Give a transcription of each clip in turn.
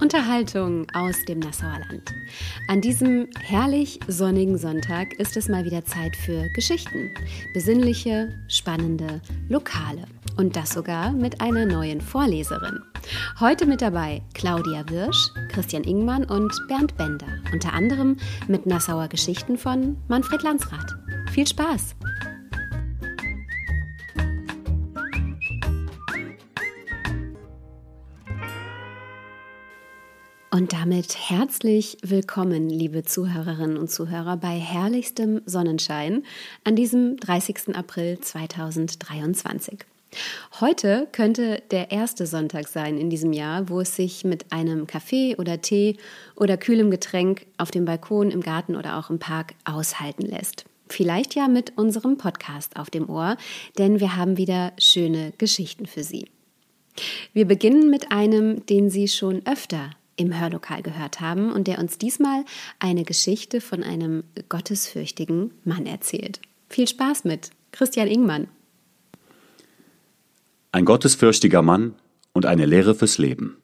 Unterhaltung aus dem Nassauer Land. An diesem herrlich sonnigen Sonntag ist es mal wieder Zeit für Geschichten. Besinnliche, spannende, lokale. Und das sogar mit einer neuen Vorleserin. Heute mit dabei Claudia Wirsch, Christian Ingmann und Bernd Bender. Unter anderem mit Nassauer Geschichten von Manfred Landsrath. Viel Spaß! Und damit herzlich willkommen, liebe Zuhörerinnen und Zuhörer, bei herrlichstem Sonnenschein an diesem 30. April 2023. Heute könnte der erste Sonntag sein in diesem Jahr, wo es sich mit einem Kaffee oder Tee oder kühlem Getränk auf dem Balkon, im Garten oder auch im Park aushalten lässt. Vielleicht ja mit unserem Podcast auf dem Ohr, denn wir haben wieder schöne Geschichten für Sie. Wir beginnen mit einem, den Sie schon öfter im Hörlokal gehört haben und der uns diesmal eine Geschichte von einem gottesfürchtigen Mann erzählt. Viel Spaß mit Christian Ingmann. Ein gottesfürchtiger Mann und eine Lehre fürs Leben.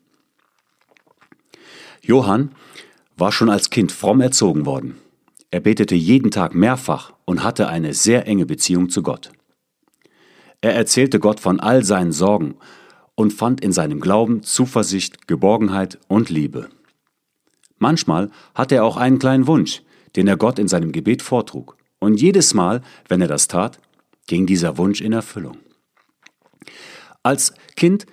Johann war schon als Kind fromm erzogen worden. Er betete jeden Tag mehrfach und hatte eine sehr enge Beziehung zu Gott. Er erzählte Gott von all seinen Sorgen und fand in seinem Glauben Zuversicht, Geborgenheit und Liebe. Manchmal hatte er auch einen kleinen Wunsch, den er Gott in seinem Gebet vortrug, und jedes Mal, wenn er das tat, ging dieser Wunsch in Erfüllung. Als Kind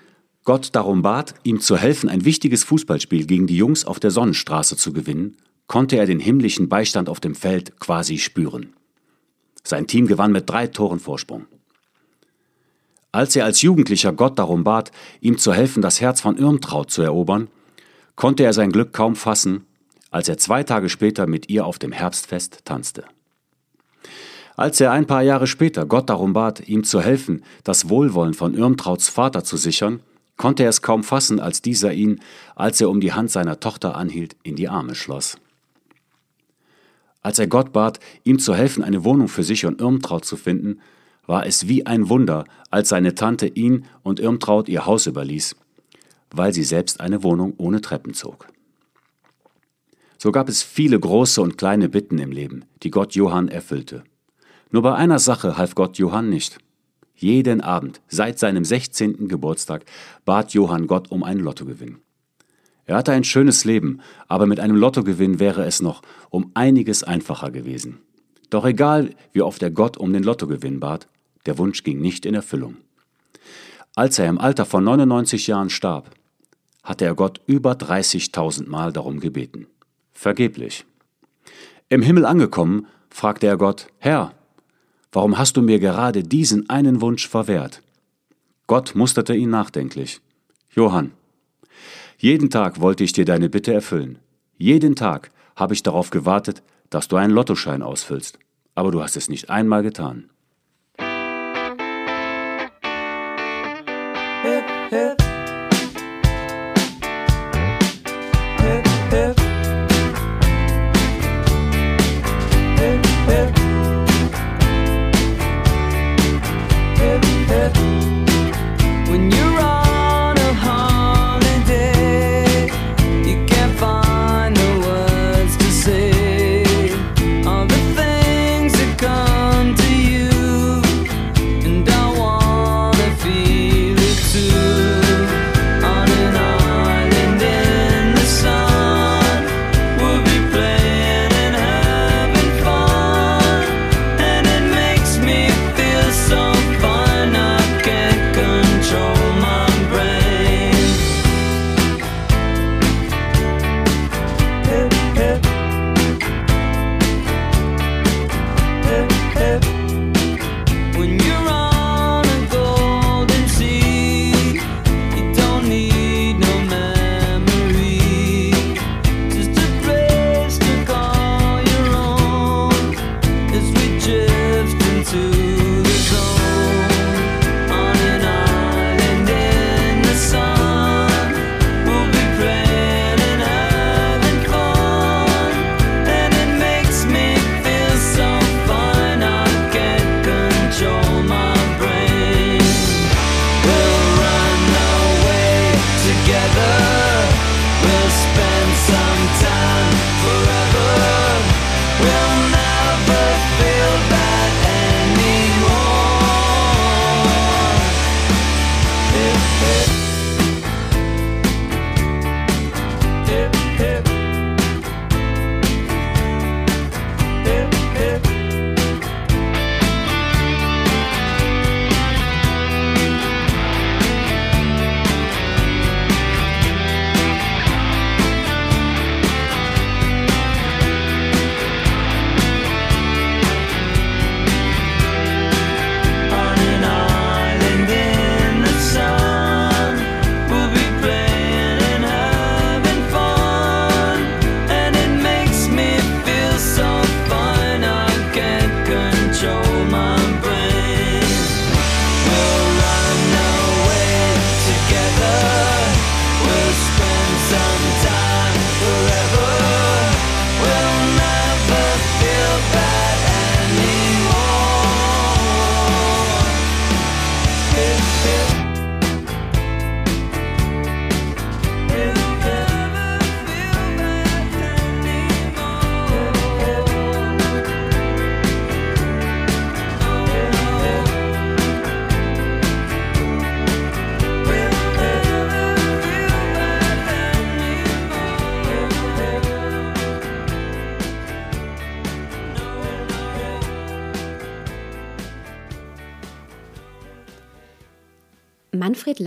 Gott darum bat, ihm zu helfen, ein wichtiges Fußballspiel gegen die Jungs auf der Sonnenstraße zu gewinnen, konnte er den himmlischen Beistand auf dem Feld quasi spüren. Sein Team gewann mit drei Toren Vorsprung. Als er als Jugendlicher Gott darum bat, ihm zu helfen, das Herz von Irmtraut zu erobern, konnte er sein Glück kaum fassen, als er zwei Tage später mit ihr auf dem Herbstfest tanzte. Als er ein paar Jahre später Gott darum bat, ihm zu helfen, das Wohlwollen von Irmtrauts Vater zu sichern, konnte er es kaum fassen, als dieser ihn, als er um die Hand seiner Tochter anhielt, in die Arme schloss. Als er Gott bat, ihm zu helfen, eine Wohnung für sich und Irmtraut zu finden, war es wie ein Wunder, als seine Tante ihn und Irmtraut ihr Haus überließ, weil sie selbst eine Wohnung ohne Treppen zog. So gab es viele große und kleine Bitten im Leben, die Gott Johann erfüllte. Nur bei einer Sache half Gott Johann nicht. Jeden Abend, seit seinem 16. Geburtstag, bat Johann Gott um einen Lottogewinn. Er hatte ein schönes Leben, aber mit einem Lottogewinn wäre es noch um einiges einfacher gewesen. Doch egal, wie oft er Gott um den Lottogewinn bat, der Wunsch ging nicht in Erfüllung. Als er im Alter von 99 Jahren starb, hatte er Gott über 30.000 Mal darum gebeten. Vergeblich. Im Himmel angekommen, fragte er Gott, Herr, warum hast du mir gerade diesen einen Wunsch verwehrt? Gott musterte ihn nachdenklich. Johann, jeden Tag wollte ich dir deine Bitte erfüllen. Jeden Tag habe ich darauf gewartet, dass du einen Lottoschein ausfüllst. Aber du hast es nicht einmal getan. hip, hip.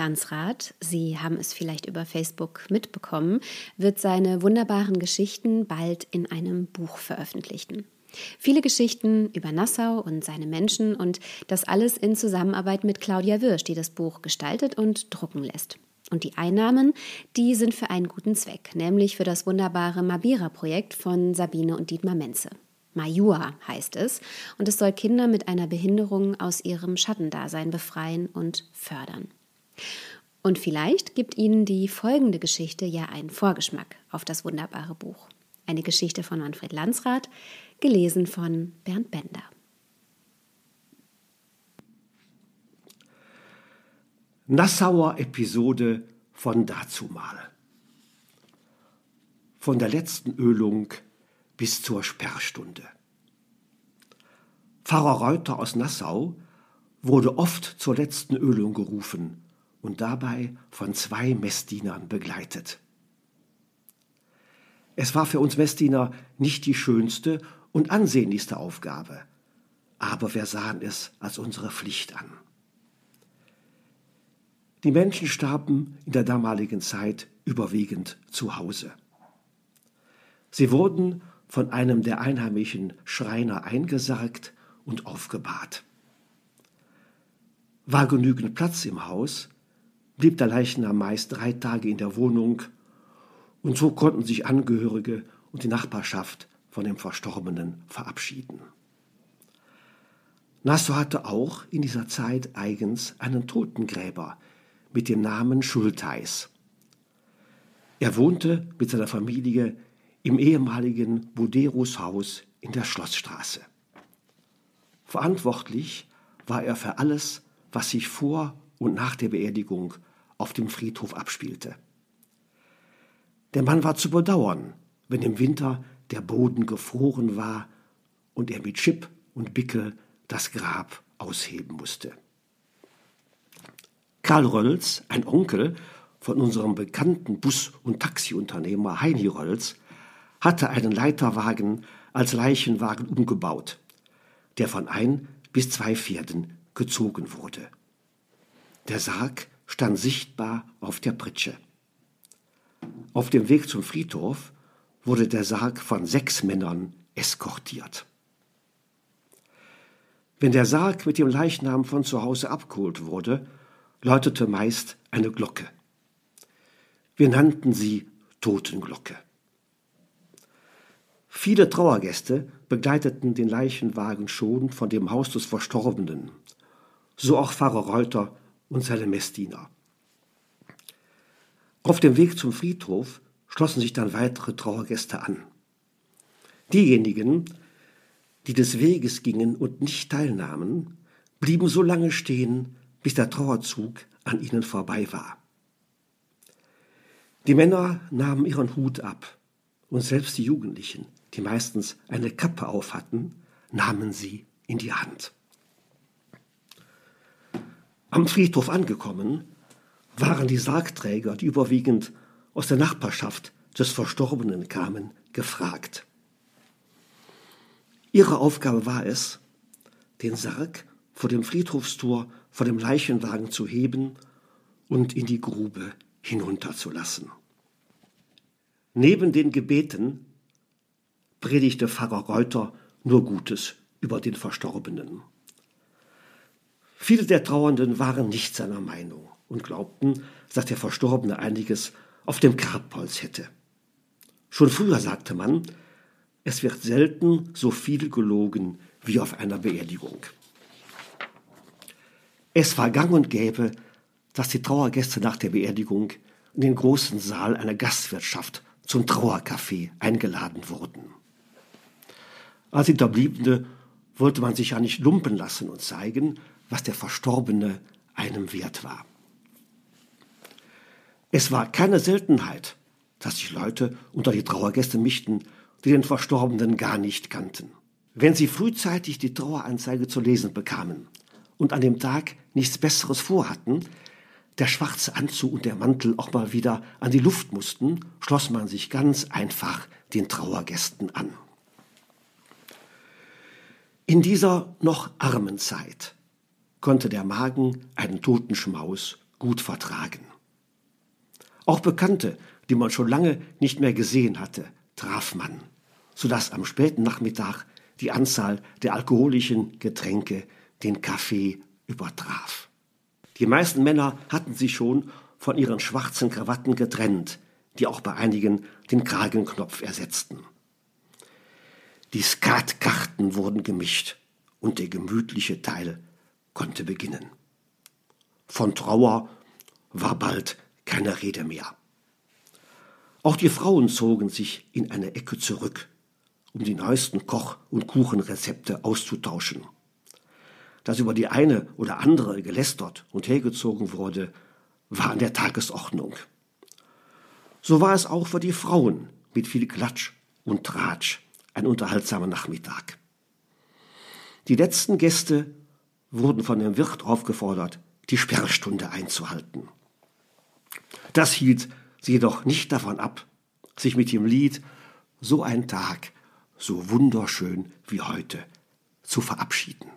Manfred Landsrath, Sie haben es vielleicht über Facebook mitbekommen, wird seine wunderbaren Geschichten bald in einem Buch veröffentlichen. Viele Geschichten über Nassau und seine Menschen und das alles in Zusammenarbeit mit Claudia Wirsch, die das Buch gestaltet und drucken lässt. Und die Einnahmen, die sind für einen guten Zweck, nämlich für das wunderbare Mabira-Projekt von Sabine und Dietmar Menze. Majua heißt es, und es soll Kinder mit einer Behinderung aus ihrem Schattendasein befreien und fördern. Und vielleicht gibt Ihnen die folgende Geschichte ja einen Vorgeschmack auf das wunderbare Buch. Eine Geschichte von Manfred Landsrath, gelesen von Bernd Bender. Nassauer Episode von dazumal. Von der letzten Ölung bis zur Sperrstunde. Pfarrer Reuter aus Nassau wurde oft zur letzten Ölung gerufen und dabei von zwei Messdienern begleitet. Es war für uns Messdiener nicht die schönste und ansehnlichste Aufgabe, aber wir sahen es als unsere Pflicht an. Die Menschen starben in der damaligen Zeit überwiegend zu Hause. Sie wurden von einem der einheimischen Schreiner eingesargt und aufgebahrt. War genügend Platz im Haus, blieb der Leichnam meist drei Tage in der Wohnung, und so konnten sich Angehörige und die Nachbarschaft von dem Verstorbenen verabschieden. Nassau hatte auch in dieser Zeit eigens einen Totengräber mit dem Namen Schulteis. Er wohnte mit seiner Familie im ehemaligen Buderus Haus in der Schlossstraße. Verantwortlich war er für alles, was sich vor und nach der Beerdigung auf dem Friedhof abspielte. Der Mann war zu bedauern, wenn im Winter der Boden gefroren war und er mit Chip und Bickel das Grab ausheben musste. Karl Rölls, ein Onkel von unserem bekannten Bus- und Taxiunternehmer Heini Rölls, hatte einen Leiterwagen als Leichenwagen umgebaut, der von ein bis zwei Pferden gezogen wurde. Der Sarg stand sichtbar auf der Pritsche. Auf dem Weg zum Friedhof wurde der Sarg von sechs Männern eskortiert. Wenn der Sarg mit dem Leichnam von zu Hause abgeholt wurde, läutete meist eine Glocke. Wir nannten sie Totenglocke. Viele Trauergäste begleiteten den Leichenwagen schon von dem Haus des Verstorbenen, so auch Pfarrer Reuter und seine Messdiener. Auf dem Weg zum Friedhof schlossen sich dann weitere Trauergäste an. Diejenigen, die des Weges gingen und nicht teilnahmen, blieben so lange stehen, bis der Trauerzug an ihnen vorbei war. Die Männer nahmen ihren Hut ab, und selbst die Jugendlichen, die meistens eine Kappe auf hatten, nahmen sie in die Hand. Am Friedhof angekommen, waren die Sargträger, die überwiegend aus der Nachbarschaft des Verstorbenen kamen, gefragt. Ihre Aufgabe war es, den Sarg vor dem Friedhofstor vor dem Leichenwagen zu heben und in die Grube hinunterzulassen. Neben den Gebeten predigte Pfarrer Reuter nur Gutes über den Verstorbenen. Viele der Trauernden waren nicht seiner Meinung und glaubten, dass der Verstorbene einiges auf dem Kerbholz hätte. Schon früher sagte man, es wird selten so viel gelogen wie auf einer Beerdigung. Es war gang und gäbe, dass die Trauergäste nach der Beerdigung in den großen Saal einer Gastwirtschaft zum Trauercafé eingeladen wurden. Als Hinterbliebene wollte man sich ja nicht lumpen lassen und zeigen, was der Verstorbene einem wert war. Es war keine Seltenheit, dass sich Leute unter die Trauergäste mischten, die den Verstorbenen gar nicht kannten. Wenn sie frühzeitig die Traueranzeige zu lesen bekamen, und an dem Tag nichts Besseres vorhatten, der schwarze Anzug und der Mantel auch mal wieder an die Luft mussten, schloss man sich ganz einfach den Trauergästen an. In dieser noch armen Zeit konnte der Magen einen Totenschmaus gut vertragen. Auch Bekannte, die man schon lange nicht mehr gesehen hatte, traf man, sodass am späten Nachmittag die Anzahl der alkoholischen Getränke den Kaffee übertraf. Die meisten Männer hatten sich schon von ihren schwarzen Krawatten getrennt, die auch bei einigen den Kragenknopf ersetzten. Die Skatkarten wurden gemischt und der gemütliche Teil konnte beginnen. Von Trauer war bald keine Rede mehr. Auch die Frauen zogen sich in eine Ecke zurück, um die neuesten Koch- und Kuchenrezepte auszutauschen. Dass über die eine oder andere gelästert und hergezogen wurde, war an der Tagesordnung. So war es auch für die Frauen mit viel Klatsch und Tratsch ein unterhaltsamer Nachmittag. Die letzten Gäste wurden von dem Wirt aufgefordert, die Sperrstunde einzuhalten. Das hielt sie jedoch nicht davon ab, sich mit dem Lied So ein Tag, so wunderschön wie heute zu verabschieden.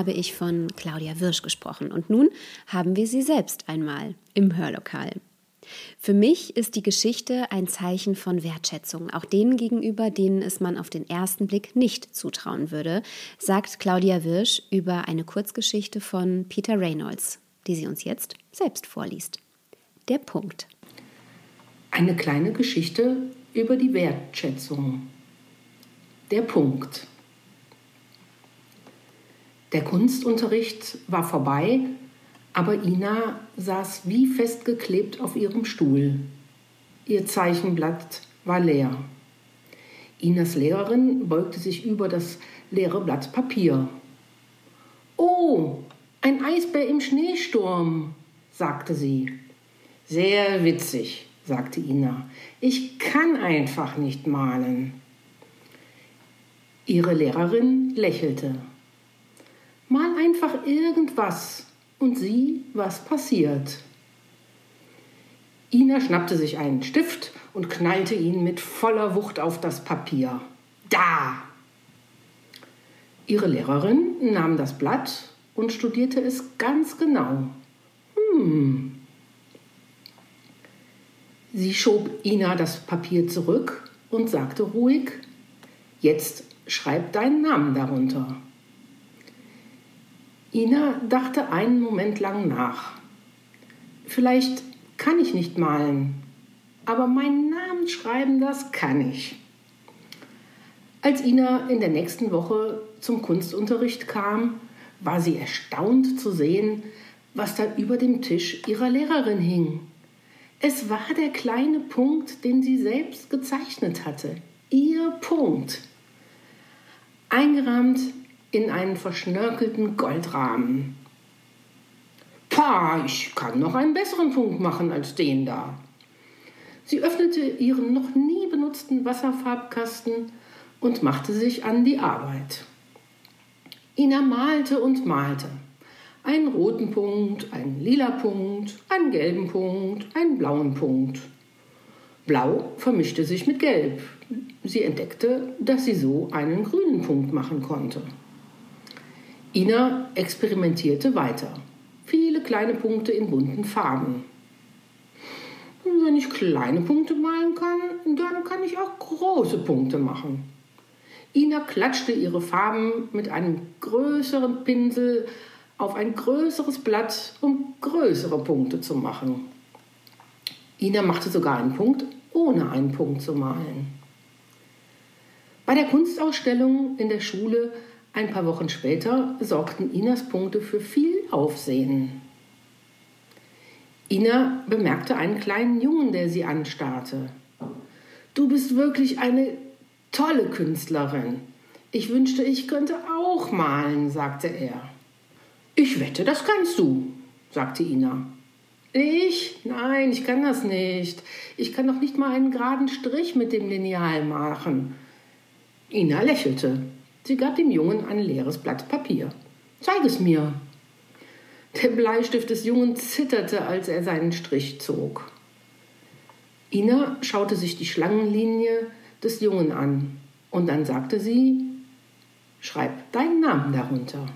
Habe ich von Claudia Wirsch gesprochen und nun haben wir sie selbst einmal im Hörlokal. Für mich ist die Geschichte ein Zeichen von Wertschätzung, auch denen gegenüber, denen es man auf den ersten Blick nicht zutrauen würde, sagt Claudia Wirsch über eine Kurzgeschichte von Peter Reynolds, die sie uns jetzt selbst vorliest. Der Punkt. Eine kleine Geschichte über die Wertschätzung. Der Punkt. Der Kunstunterricht war vorbei, aber Ina saß wie festgeklebt auf ihrem Stuhl. Ihr Zeichenblatt war leer. Inas Lehrerin beugte sich über das leere Blatt Papier. Oh, ein Eisbär im Schneesturm, sagte sie. Sehr witzig, sagte Ina. Ich kann einfach nicht malen. Ihre Lehrerin lächelte. Mal einfach irgendwas und sieh, was passiert. Ina schnappte sich einen Stift und knallte ihn mit voller Wucht auf das Papier. Da! Ihre Lehrerin nahm das Blatt und studierte es ganz genau. Hm. Sie schob Ina das Papier zurück und sagte ruhig, jetzt schreib deinen Namen darunter. Ina dachte einen Moment lang nach. Vielleicht kann ich nicht malen, aber meinen Namen schreiben, das kann ich. Als Ina in der nächsten Woche zum Kunstunterricht kam, war sie erstaunt zu sehen, was da über dem Tisch ihrer Lehrerin hing. Es war der kleine Punkt, den sie selbst gezeichnet hatte. Ihr Punkt. Eingerahmt in einen verschnörkelten Goldrahmen. Pah, ich kann noch einen besseren Punkt machen als den da. Sie öffnete ihren noch nie benutzten Wasserfarbkasten und machte sich an die Arbeit. Ina malte und malte. Einen roten Punkt, einen lila Punkt, einen gelben Punkt, einen blauen Punkt. Blau vermischte sich mit Gelb. Sie entdeckte, dass sie so einen grünen Punkt machen konnte. Ina experimentierte weiter. Viele kleine Punkte in bunten Farben. Wenn ich kleine Punkte malen kann, dann kann ich auch große Punkte machen. Ina klatschte ihre Farben mit einem größeren Pinsel auf ein größeres Blatt, um größere Punkte zu machen. Ina machte sogar einen Punkt, ohne einen Punkt zu malen. Bei der Kunstausstellung in der Schule ein paar Wochen später sorgten Inas Punkte für viel Aufsehen. Ina bemerkte einen kleinen Jungen, der sie anstarrte. Du bist wirklich eine tolle Künstlerin. Ich wünschte, ich könnte auch malen, sagte er. Ich wette, das kannst du, sagte Ina. Ich? Nein, ich kann das nicht. Ich kann doch nicht mal einen geraden Strich mit dem Lineal machen. Ina lächelte. Sie gab dem Jungen ein leeres Blatt Papier. Zeig es mir. Der Bleistift des Jungen zitterte, als er seinen Strich zog. Ina schaute sich die Schlangenlinie des Jungen an und dann sagte sie, schreib deinen Namen darunter.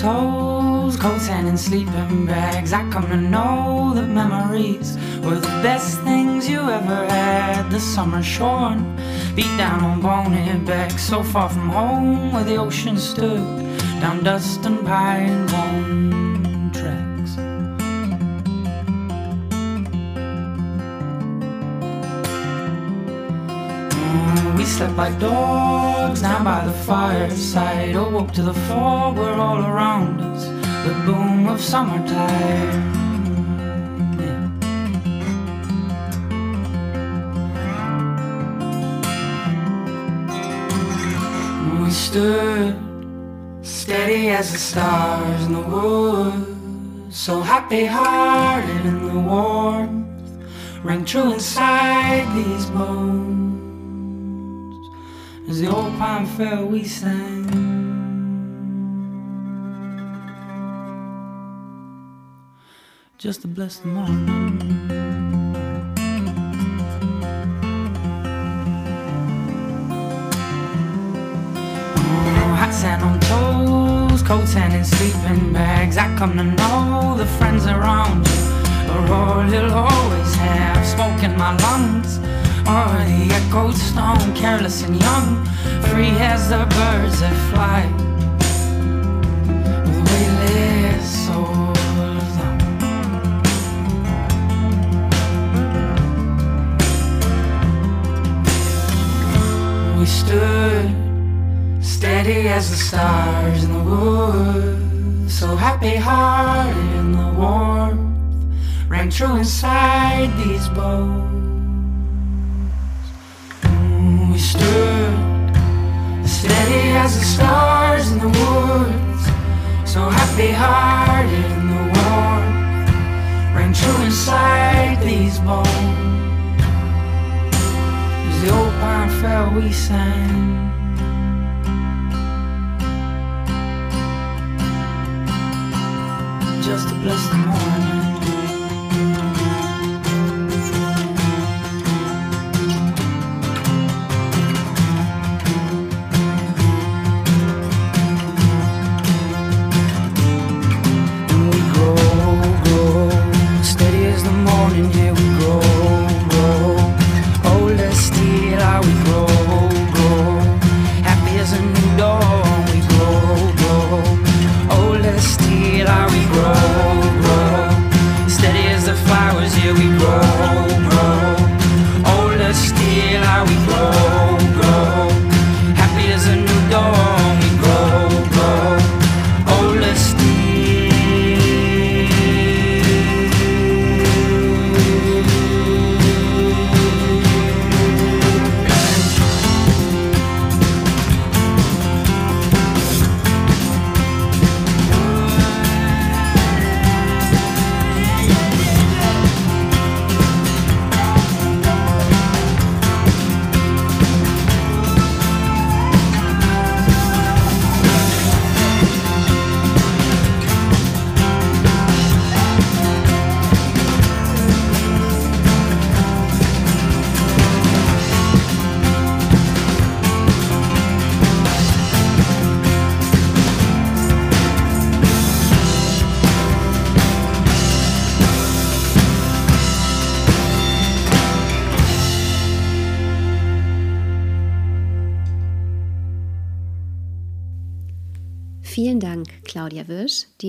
Toes, coats sand in sleeping bags. I come to know that memories were the best things you ever had. The summer shorn, beat down on bonehead back, so far from home where the ocean stood, down dust and pine bone slept like dogs down by the fireside. Oh, Awoke to the fog were all around us. The boom of summertime. Yeah. We stood steady as the stars in the woods, so happy hearted in the warmth rang true inside these bones. The old pine fell, we sang. Just to bless the morning. Hot sand on toes, cold sand in sleeping bags. I come to know the friends around you are all you'll always have. Smoke in my lungs, the echoed stone, careless and young, free as the birds that fly. With weightless souls. We stood steady as the stars in the woods, so happy hearted in the warmth rang true inside these bones. Stood steady as the stars in the woods, so happy hearted in the warmth rang true inside these bones. As the old pine fell, we sang. Just to bless the morning.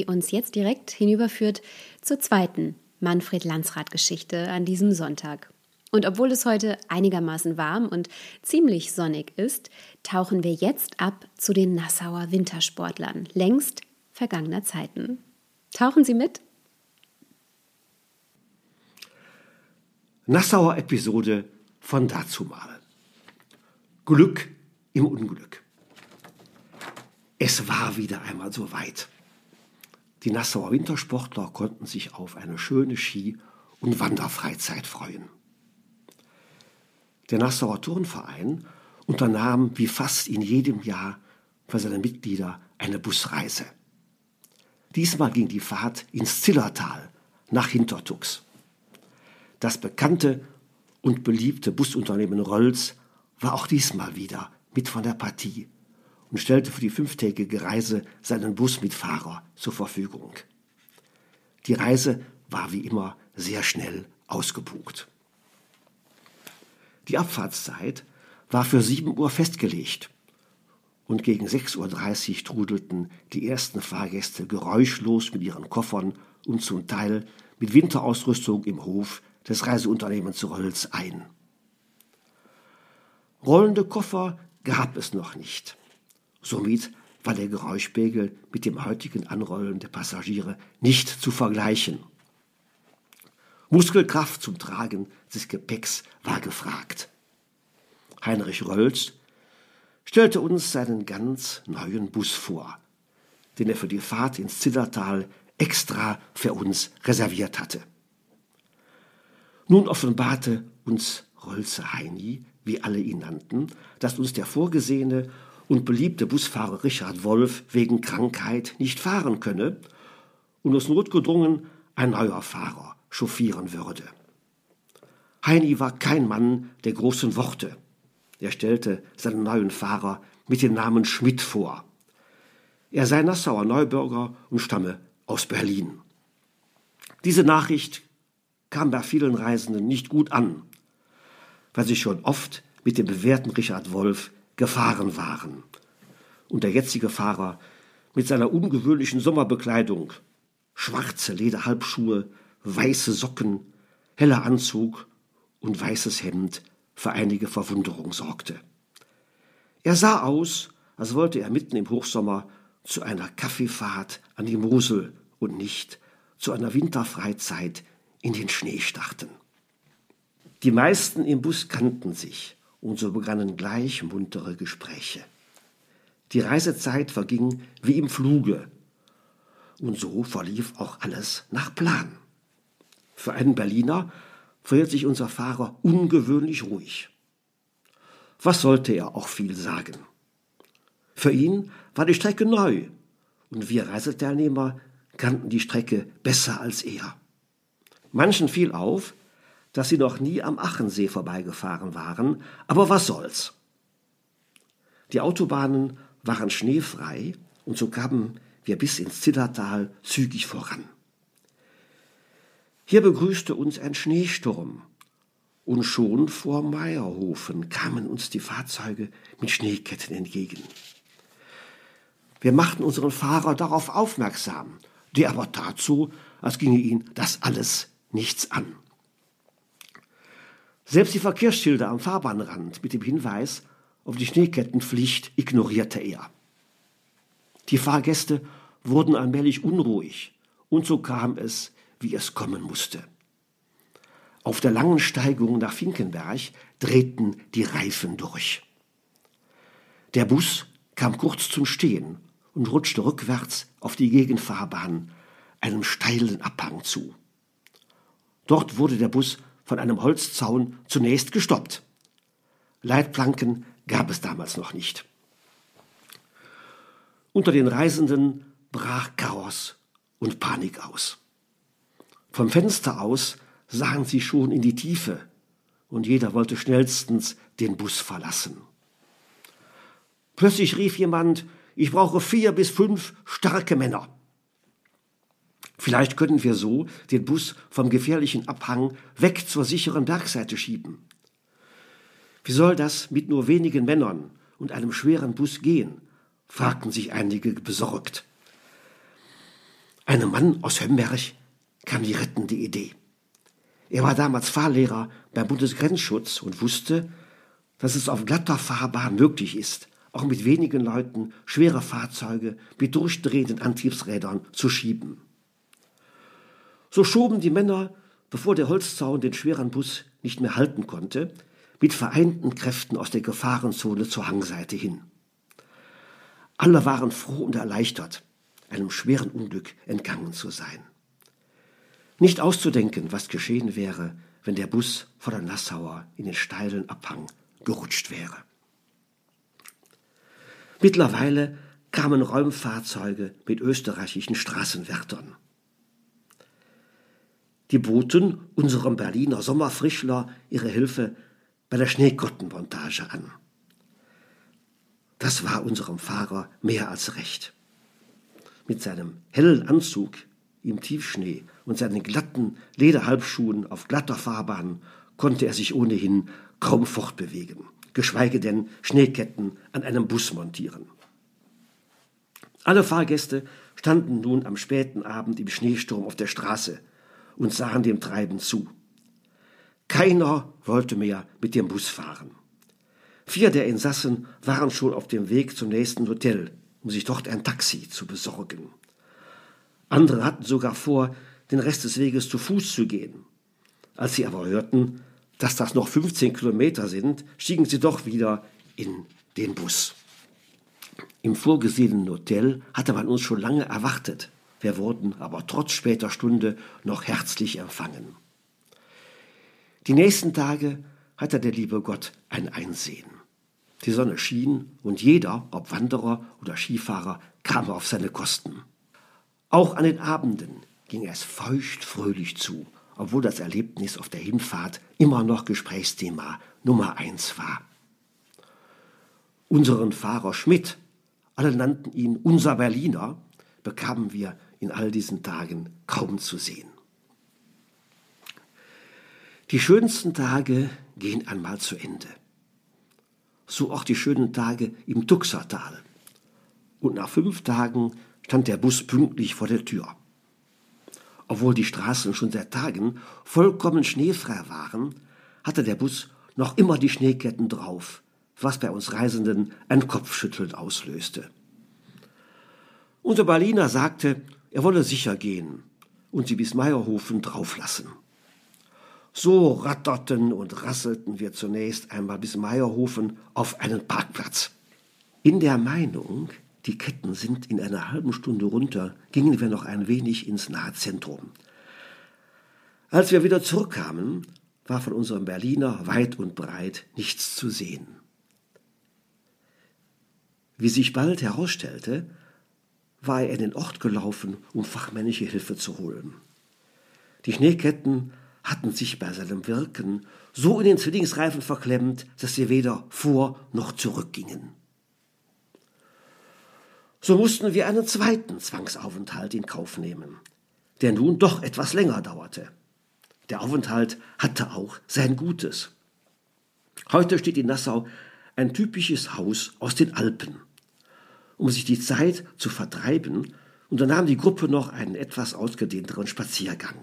Die uns jetzt direkt hinüberführt zur zweiten Manfred Landsrat-Geschichte an diesem Sonntag. Und obwohl es heute einigermaßen warm und ziemlich sonnig ist, tauchen wir jetzt ab zu den Nassauer Wintersportlern längst vergangener Zeiten. Tauchen Sie mit? Nassauer Episode von dazumal. Glück im Unglück. Es war wieder einmal so weit. Die Nassauer Wintersportler konnten sich auf eine schöne Ski- und Wanderfreizeit freuen. Der Nassauer Turnverein unternahm wie fast in jedem Jahr für seine Mitglieder eine Busreise. Diesmal ging die Fahrt ins Zillertal nach Hintertux. Das bekannte und beliebte Busunternehmen Rölls war auch diesmal wieder mit von der Partie und stellte für die fünftägige Reise seinen Bus mit Fahrer zur Verfügung. Die Reise war wie immer sehr schnell ausgebucht. Die Abfahrtszeit war für 7 Uhr festgelegt und gegen 6.30 Uhr trudelten die ersten Fahrgäste geräuschlos mit ihren Koffern und zum Teil mit Winterausrüstung im Hof des Reiseunternehmens Rölls ein. Rollende Koffer gab es noch nicht. Somit war der Geräuschpegel mit dem heutigen Anrollen der Passagiere nicht zu vergleichen. Muskelkraft zum Tragen des Gepäcks war gefragt. Heinrich Rölz stellte uns seinen ganz neuen Bus vor, den er für die Fahrt ins Zillertal extra für uns reserviert hatte. Nun offenbarte uns Rolze Heini, wie alle ihn nannten, dass uns der vorgesehene und beliebte Busfahrer Richard Wolf wegen Krankheit nicht fahren könne und es notgedrungen ein neuer Fahrer chauffieren würde. Heini war kein Mann der großen Worte. Er stellte seinen neuen Fahrer mit dem Namen Schmidt vor. Er sei Nassauer Neubürger und stamme aus Berlin. Diese Nachricht kam bei vielen Reisenden nicht gut an, weil sie schon oft mit dem bewährten Richard Wolf gefahren waren. Und der jetzige Fahrer mit seiner ungewöhnlichen Sommerbekleidung, schwarze Lederhalbschuhe, weiße Socken, heller Anzug und weißes Hemd für einige Verwunderung sorgte. Er sah aus, als wollte er mitten im Hochsommer zu einer Kaffeefahrt an die Mosel und nicht zu einer Winterfreizeit in den Schnee starten. Die meisten im Bus kannten sich und so begannen gleich muntere Gespräche. Die Reisezeit verging wie im Fluge und so verlief auch alles nach Plan. Für einen Berliner verhielt sich unser Fahrer ungewöhnlich ruhig. Was sollte er auch viel sagen? Für ihn war die Strecke neu und wir Reiseteilnehmer kannten die Strecke besser als er. Manchen fiel auf, dass sie noch nie am Achensee vorbeigefahren waren, aber was soll's. Die Autobahnen waren schneefrei und so kamen wir bis ins Zillertal zügig voran. Hier begrüßte uns ein Schneesturm und schon vor Meierhofen kamen uns die Fahrzeuge mit Schneeketten entgegen. Wir machten unseren Fahrer darauf aufmerksam, der aber so, als ginge ihn das alles nichts an. Selbst die Verkehrsschilder am Fahrbahnrand mit dem Hinweis auf die Schneekettenpflicht ignorierte er. Die Fahrgäste wurden allmählich unruhig, und so kam es, wie es kommen musste. Auf der langen Steigung nach Finkenberg drehten die Reifen durch. Der Bus kam kurz zum Stehen und rutschte rückwärts auf die Gegenfahrbahn, einem steilen Abhang zu. Dort wurde der Bus von einem Holzzaun zunächst gestoppt. Leitplanken gab es damals noch nicht. Unter den Reisenden brach Chaos und Panik aus. Vom Fenster aus sahen sie schon in die Tiefe und jeder wollte schnellstens den Bus verlassen. Plötzlich rief jemand, ich brauche vier bis fünf starke Männer. Vielleicht können wir so den Bus vom gefährlichen Abhang weg zur sicheren Bergseite schieben. Wie soll das mit nur wenigen Männern und einem schweren Bus gehen? fragten sich einige besorgt. Einem Mann aus Hömberg kam die rettende Idee. Er war damals Fahrlehrer beim Bundesgrenzschutz und wusste, dass es auf glatter Fahrbahn möglich ist, auch mit wenigen Leuten schwere Fahrzeuge mit durchdrehenden Antriebsrädern zu schieben. So schoben die Männer, bevor der Holzzaun den schweren Bus nicht mehr halten konnte, mit vereinten Kräften aus der Gefahrenzone zur Hangseite hin. Alle waren froh und erleichtert, einem schweren Unglück entgangen zu sein. Nicht auszudenken, was geschehen wäre, wenn der Bus vor der Nassauer in den steilen Abhang gerutscht wäre. Mittlerweile kamen Räumfahrzeuge mit österreichischen Straßenwärtern. Die boten unserem Berliner Sommerfrischler ihre Hilfe bei der Schneekottenmontage an. Das war unserem Fahrer mehr als recht. Mit seinem hellen Anzug im Tiefschnee und seinen glatten Lederhalbschuhen auf glatter Fahrbahn konnte er sich ohnehin kaum fortbewegen, geschweige denn Schneeketten an einem Bus montieren. Alle Fahrgäste standen nun am späten Abend im Schneesturm auf der Straße und sahen dem Treiben zu. Keiner wollte mehr mit dem Bus fahren. Vier der Insassen waren schon auf dem Weg zum nächsten Hotel, um sich dort ein Taxi zu besorgen. Andere hatten sogar vor, den Rest des Weges zu Fuß zu gehen. Als sie aber hörten, dass das noch 15 Kilometer sind, stiegen sie doch wieder in den Bus. Im vorgesehenen Hotel hatte man uns schon lange erwartet. Wir wurden aber trotz später Stunde noch herzlich empfangen. Die nächsten Tage hatte der liebe Gott ein Einsehen. Die Sonne schien und jeder, ob Wanderer oder Skifahrer, kam auf seine Kosten. Auch an den Abenden ging es feucht fröhlich zu, obwohl das Erlebnis auf der Hinfahrt immer noch Gesprächsthema Nummer eins war. Unseren Fahrer Schmidt, alle nannten ihn unser Berliner, bekamen wir in all diesen Tagen kaum zu sehen. Die schönsten Tage gehen einmal zu Ende. So auch die schönen Tage im Tuxertal. Und nach fünf Tagen stand der Bus pünktlich vor der Tür. Obwohl die Straßen schon seit Tagen vollkommen schneefrei waren, hatte der Bus noch immer die Schneeketten drauf, was bei uns Reisenden ein Kopfschütteln auslöste. Unser Berliner sagte, er wolle sicher gehen und sie bis Meierhofen drauflassen. So ratterten und rasselten wir zunächst einmal bis Meierhofen auf einen Parkplatz. In der Meinung, die Ketten sind in einer halben Stunde runter, gingen wir noch ein wenig ins nahe Zentrum. Als wir wieder zurückkamen, war von unserem Berliner weit und breit nichts zu sehen. Wie sich bald herausstellte, war er in den Ort gelaufen, um fachmännische Hilfe zu holen. Die Schneeketten hatten sich bei seinem Wirken so in den Zwillingsreifen verklemmt, dass sie weder vor noch zurückgingen. So mussten wir einen zweiten Zwangsaufenthalt in Kauf nehmen, der nun doch etwas länger dauerte. Der Aufenthalt hatte auch sein Gutes. Heute steht in Nassau ein typisches Haus aus den Alpen. Um sich die Zeit zu vertreiben, unternahm die Gruppe noch einen etwas ausgedehnteren Spaziergang.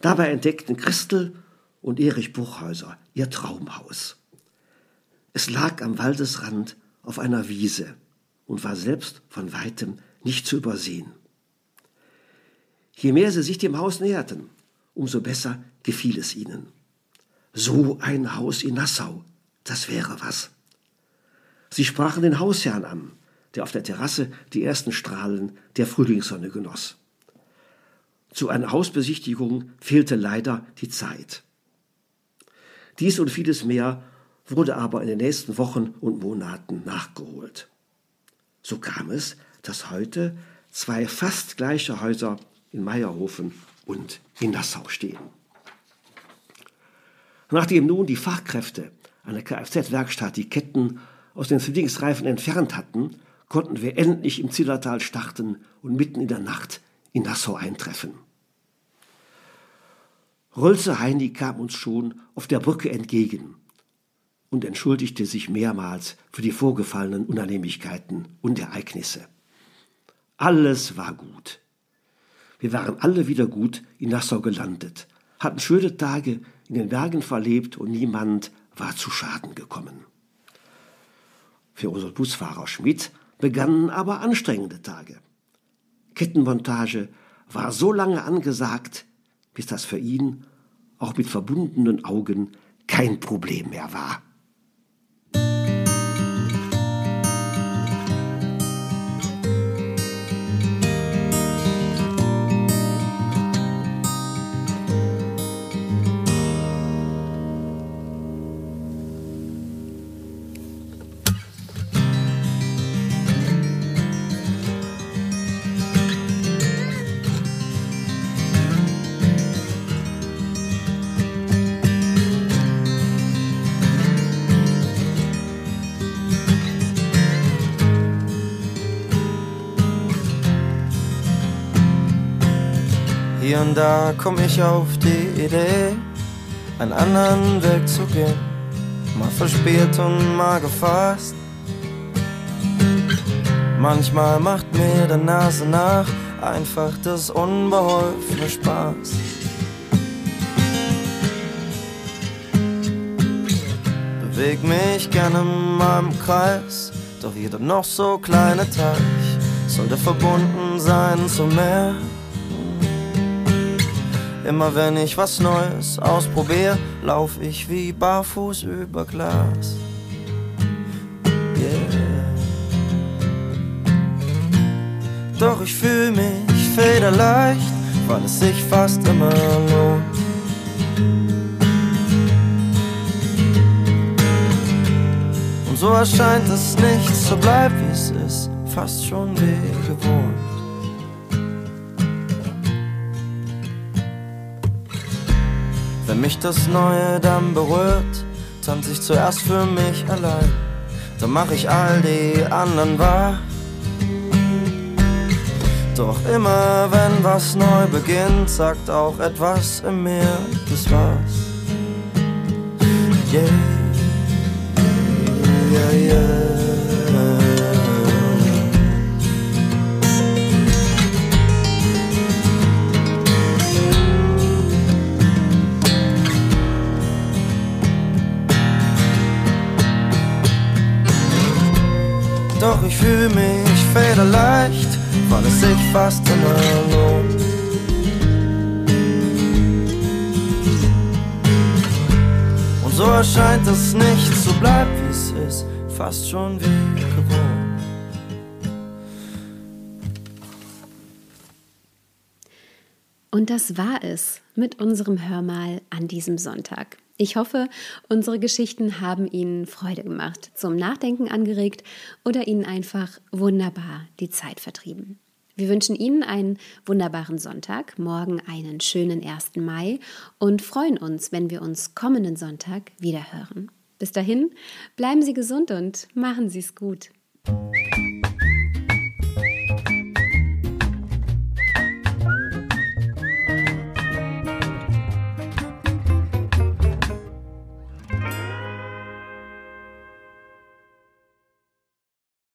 Dabei entdeckten Christel und Erich Buchhäuser ihr Traumhaus. Es lag am Waldesrand auf einer Wiese und war selbst von weitem nicht zu übersehen. Je mehr sie sich dem Haus näherten, umso besser gefiel es ihnen. So ein Haus in Nassau, das wäre was. Sie sprachen den Hausherrn an, der auf der Terrasse die ersten Strahlen der Frühlingssonne genoss. Zu einer Hausbesichtigung fehlte leider die Zeit. Dies und vieles mehr wurde aber in den nächsten Wochen und Monaten nachgeholt. So kam es, dass heute zwei fast gleiche Häuser in Meierhofen und in Nassau stehen. Nachdem nun die Fachkräfte an der Kfz-Werkstatt die Ketten aus den Zwillingsreifen entfernt hatten, konnten wir endlich im Zillertal starten und mitten in der Nacht in Nassau eintreffen. Rolze Heini kam uns schon auf der Brücke entgegen und entschuldigte sich mehrmals für die vorgefallenen Unannehmlichkeiten und Ereignisse. Alles war gut. Wir waren alle wieder gut in Nassau gelandet, hatten schöne Tage in den Bergen verlebt und niemand war zu Schaden gekommen. Für unseren Busfahrer Schmidt begannen aber anstrengende Tage. Kettenmontage war so lange angesagt, bis das für ihn auch mit verbundenen Augen kein Problem mehr war. Hier und da komm ich auf die Idee, einen anderen Weg zu gehen. Mal verspielt und mal gefasst. Manchmal macht mir der Nase nach einfach das unbeholfene Spaß. Beweg mich gerne in meinem Kreis, doch jeder noch so kleine Teich sollte verbunden sein zum Meer. Immer wenn ich was Neues ausprobiere, lauf ich wie barfuß über Glas. Doch ich fühl mich federleicht, weil es sich fast immer lohnt. Und so erscheint es nichts, so bleibt wie es ist, fast schon wie gewohnt. Wenn mich das Neue dann berührt, tanze ich zuerst für mich allein. Dann mach ich all die anderen wahr. Doch immer wenn was neu beginnt, sagt auch etwas in mir, das war's. Yeah, yeah, yeah. Fühl mich federleicht, weil es sich fast immer lohnt. Und so erscheint es nicht, so bleibt wie es ist, fast schon wie gewohnt. Und das war es mit unserem Hörmal an diesem Sonntag. Ich hoffe, unsere Geschichten haben Ihnen Freude gemacht, zum Nachdenken angeregt oder Ihnen einfach wunderbar die Zeit vertrieben. Wir wünschen Ihnen einen wunderbaren Sonntag, morgen einen schönen 1. Mai und freuen uns, wenn wir uns kommenden Sonntag wieder hören. Bis dahin, bleiben Sie gesund und machen Sie es gut.